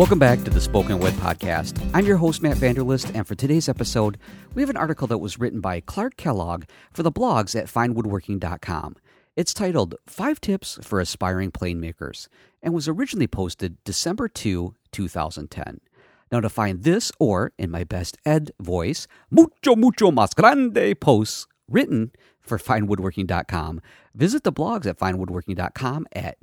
Welcome back to the Spoken Wood Podcast. I'm your host, Matt Vanderlist, and for today's episode, we have an article that was written by Clark Kellogg for the blogs at finewoodworking.com. It's titled Five Tips for Aspiring Plane Makers and was originally posted December 2, 2010. Now, to find this or, in my best Ed voice, mucho, mucho más grande posts written for finewoodworking.com, visit the blogs at finewoodworking.com at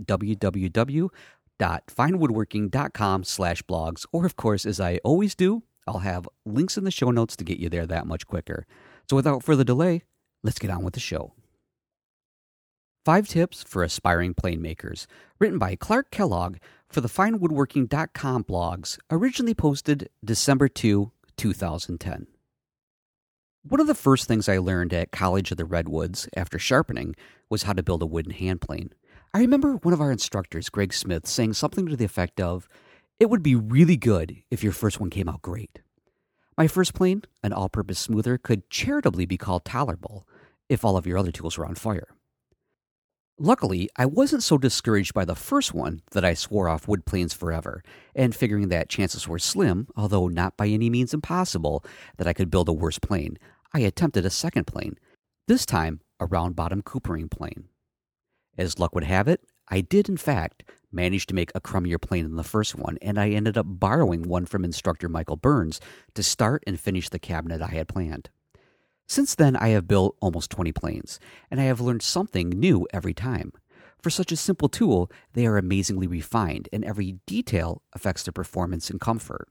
www.finewoodworking.com slash blogs. Or, of course, as I always do, I'll have links in the show notes to get you there that much quicker. So, without further delay, let's get on with the show. Five Tips for Aspiring Plane Makers, written by Clark Kellogg for the finewoodworking.com blogs, originally posted December 2, 2010. One of the first things I learned at College of the Redwoods after sharpening was how to build a wooden hand plane. I remember one of our instructors, Greg Smith, saying something to the effect of, It would be really good if your first one came out great. My first plane, an all purpose smoother, could charitably be called tolerable if all of your other tools were on fire. Luckily, I wasn't so discouraged by the first one that I swore off wood planes forever, and figuring that chances were slim, although not by any means impossible, that I could build a worse plane, I attempted a second plane, this time a round bottom coopering plane. As luck would have it, I did in fact manage to make a crummier plane than the first one, and I ended up borrowing one from instructor Michael Burns to start and finish the cabinet I had planned. Since then, I have built almost 20 planes, and I have learned something new every time. For such a simple tool, they are amazingly refined, and every detail affects their performance and comfort.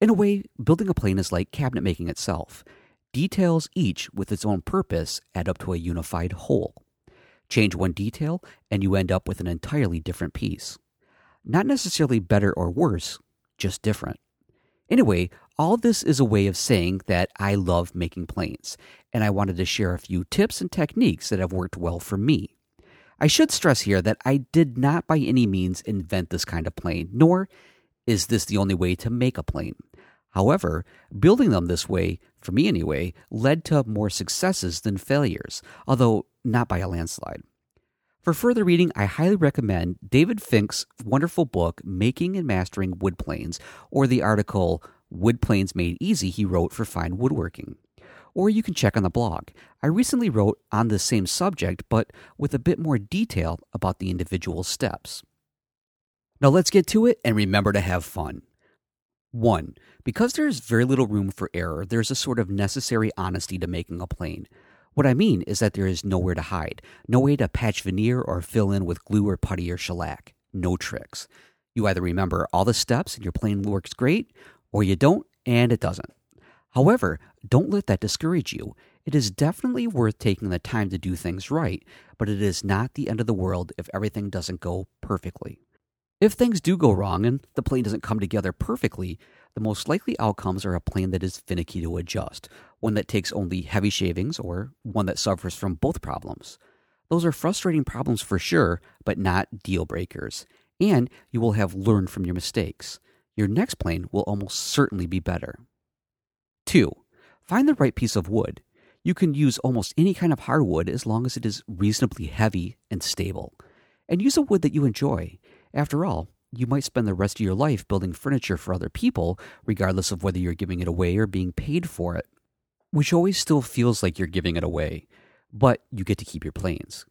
In a way, building a plane is like cabinet making itself. Details, each with its own purpose, add up to a unified whole. Change one detail, and you end up with an entirely different piece. Not necessarily better or worse, just different. Anyway, all this is a way of saying that I love making planes, and I wanted to share a few tips and techniques that have worked well for me. I should stress here that I did not by any means invent this kind of plane, nor is this the only way to make a plane. However, building them this way, for me anyway, led to more successes than failures, although not by a landslide. For further reading, I highly recommend David Finck's wonderful book, Making and Mastering Wood Planes, or the article Wood Planes Made Easy he wrote for Fine Woodworking. Or you can check on the blog. I recently wrote on the same subject, but with a bit more detail about the individual steps. Now let's get to it and remember to have fun. 1. Because there's very little room for error, there's a sort of necessary honesty to making a plane. What I mean is that there is nowhere to hide, no way to patch veneer or fill in with glue or putty or shellac. No tricks. You either remember all the steps and your plane works great, or you don't and it doesn't. However, don't let that discourage you. It is definitely worth taking the time to do things right, but it is not the end of the world if everything doesn't go perfectly. If things do go wrong and the plane doesn't come together perfectly, the most likely outcomes are a plane that is finicky to adjust, one that takes only heavy shavings, or one that suffers from both problems. Those are frustrating problems for sure, but not deal breakers. And you will have learned from your mistakes. Your next plane will almost certainly be better. 2. Find the right piece of wood. You can use almost any kind of hardwood as long as it is reasonably heavy and stable. And use a wood that you enjoy. After all, you might spend the rest of your life building furniture for other people, regardless of whether you're giving it away or being paid for it, which always still feels like you're giving it away, but you get to keep your planes.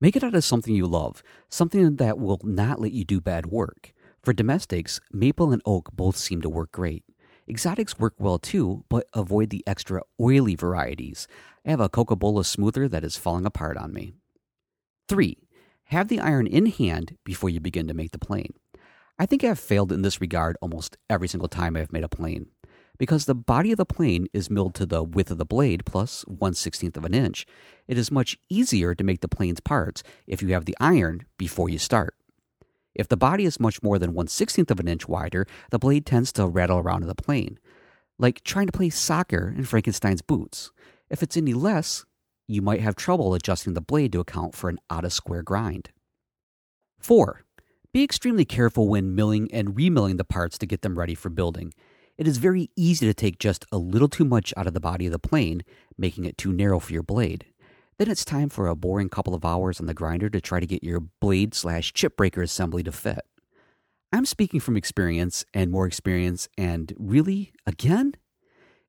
Make it out of something you love, something that will not let you do bad work. For domestics, maple and oak both seem to work great. Exotics work well too, but avoid the extra oily varieties. I have a cocobolo smoother that is falling apart on me. 3. Have the iron in hand before you begin to make the plane. I think I've failed in this regard almost every single time I've made a plane. Because the body of the plane is milled to the width of the blade plus 1 16th of an inch, it is much easier to make the plane's parts if you have the iron before you start. If the body is much more than 1 16th of an inch wider, the blade tends to rattle around in the plane, like trying to play soccer in Frankenstein's boots. If it's any less, you might have trouble adjusting the blade to account for an out of square grind. 4. Be extremely careful when milling and remilling the parts to get them ready for building. It is very easy to take just a little too much out of the body of the plane, making it too narrow for your blade. Then it's time for a boring couple of hours on the grinder to try to get your blade slash chip breaker assembly to fit. I'm speaking from experience and more experience, and really, again,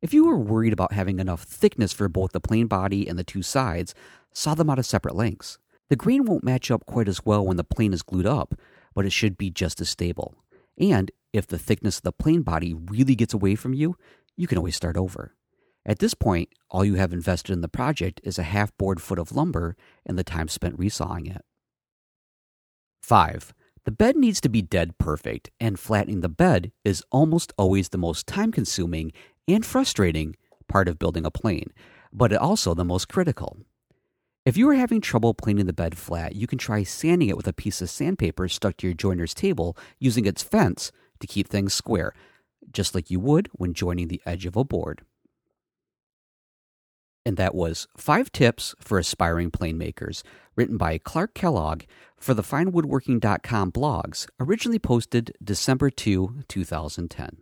if you were worried about having enough thickness for both the plane body and the two sides, saw them out of separate lengths. The grain won't match up quite as well when the plane is glued up, but it should be just as stable. And if the thickness of the plane body really gets away from you, you can always start over. At this point, all you have invested in the project is a half board foot of lumber and the time spent resawing it. 5. The bed needs to be dead perfect, and flattening the bed is almost always the most time consuming and frustrating part of building a plane, but also the most critical. If you are having trouble planing the bed flat, you can try sanding it with a piece of sandpaper stuck to your joiner's table using its fence to keep things square, just like you would when joining the edge of a board. And that was Five Tips for Aspiring Plane Makers, written by Clark Kellogg for the FineWoodworking.com blogs, originally posted December 2, 2010.